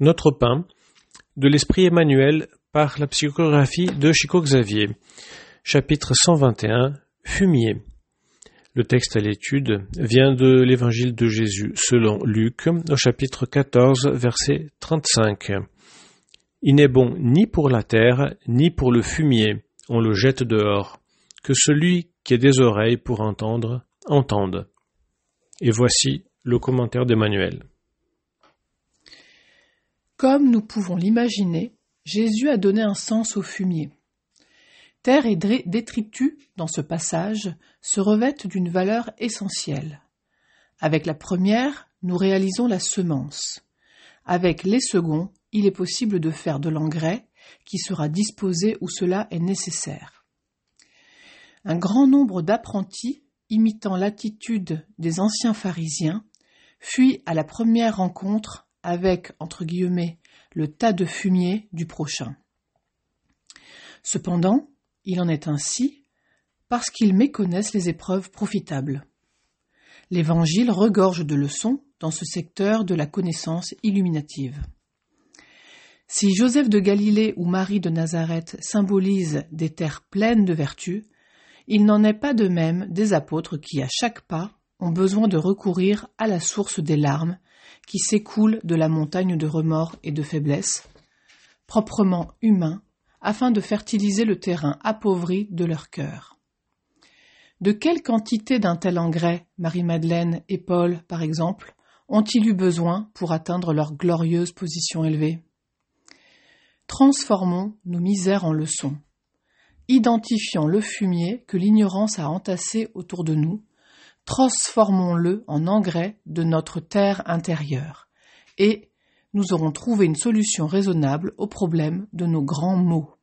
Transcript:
Notre pain de l'Esprit Emmanuel par la psychographie de Chico Xavier. Chapitre 121 Fumier. Le texte à l'étude vient de l'Évangile de Jésus selon Luc au chapitre 14 verset 35. Il n'est bon ni pour la terre ni pour le fumier, on le jette dehors. Que celui qui a des oreilles pour entendre, entende. Et voici le commentaire d'Emmanuel. Comme nous pouvons l'imaginer, Jésus a donné un sens au fumier. Terre et détritus, dans ce passage, se revêtent d'une valeur essentielle. Avec la première, nous réalisons la semence. Avec les seconds, il est possible de faire de l'engrais qui sera disposé où cela est nécessaire. Un grand nombre d'apprentis, imitant l'attitude des anciens pharisiens, fuient à la première rencontre avec, entre guillemets, le tas de fumier du prochain. Cependant, il en est ainsi parce qu'ils méconnaissent les épreuves profitables. L'Évangile regorge de leçons dans ce secteur de la connaissance illuminative. Si Joseph de Galilée ou Marie de Nazareth symbolisent des terres pleines de vertu, il n'en est pas de même des apôtres qui, à chaque pas, ont besoin de recourir à la source des larmes qui s'écoulent de la montagne de remords et de faiblesse, proprement humains, afin de fertiliser le terrain appauvri de leur cœur. De quelle quantité d'un tel engrais Marie-Madeleine et Paul, par exemple, ont-ils eu besoin pour atteindre leur glorieuse position élevée? Transformons nos misères en leçons. Identifions le fumier que l'ignorance a entassé autour de nous, transformons-le en engrais de notre terre intérieure, et nous aurons trouvé une solution raisonnable au problème de nos grands maux.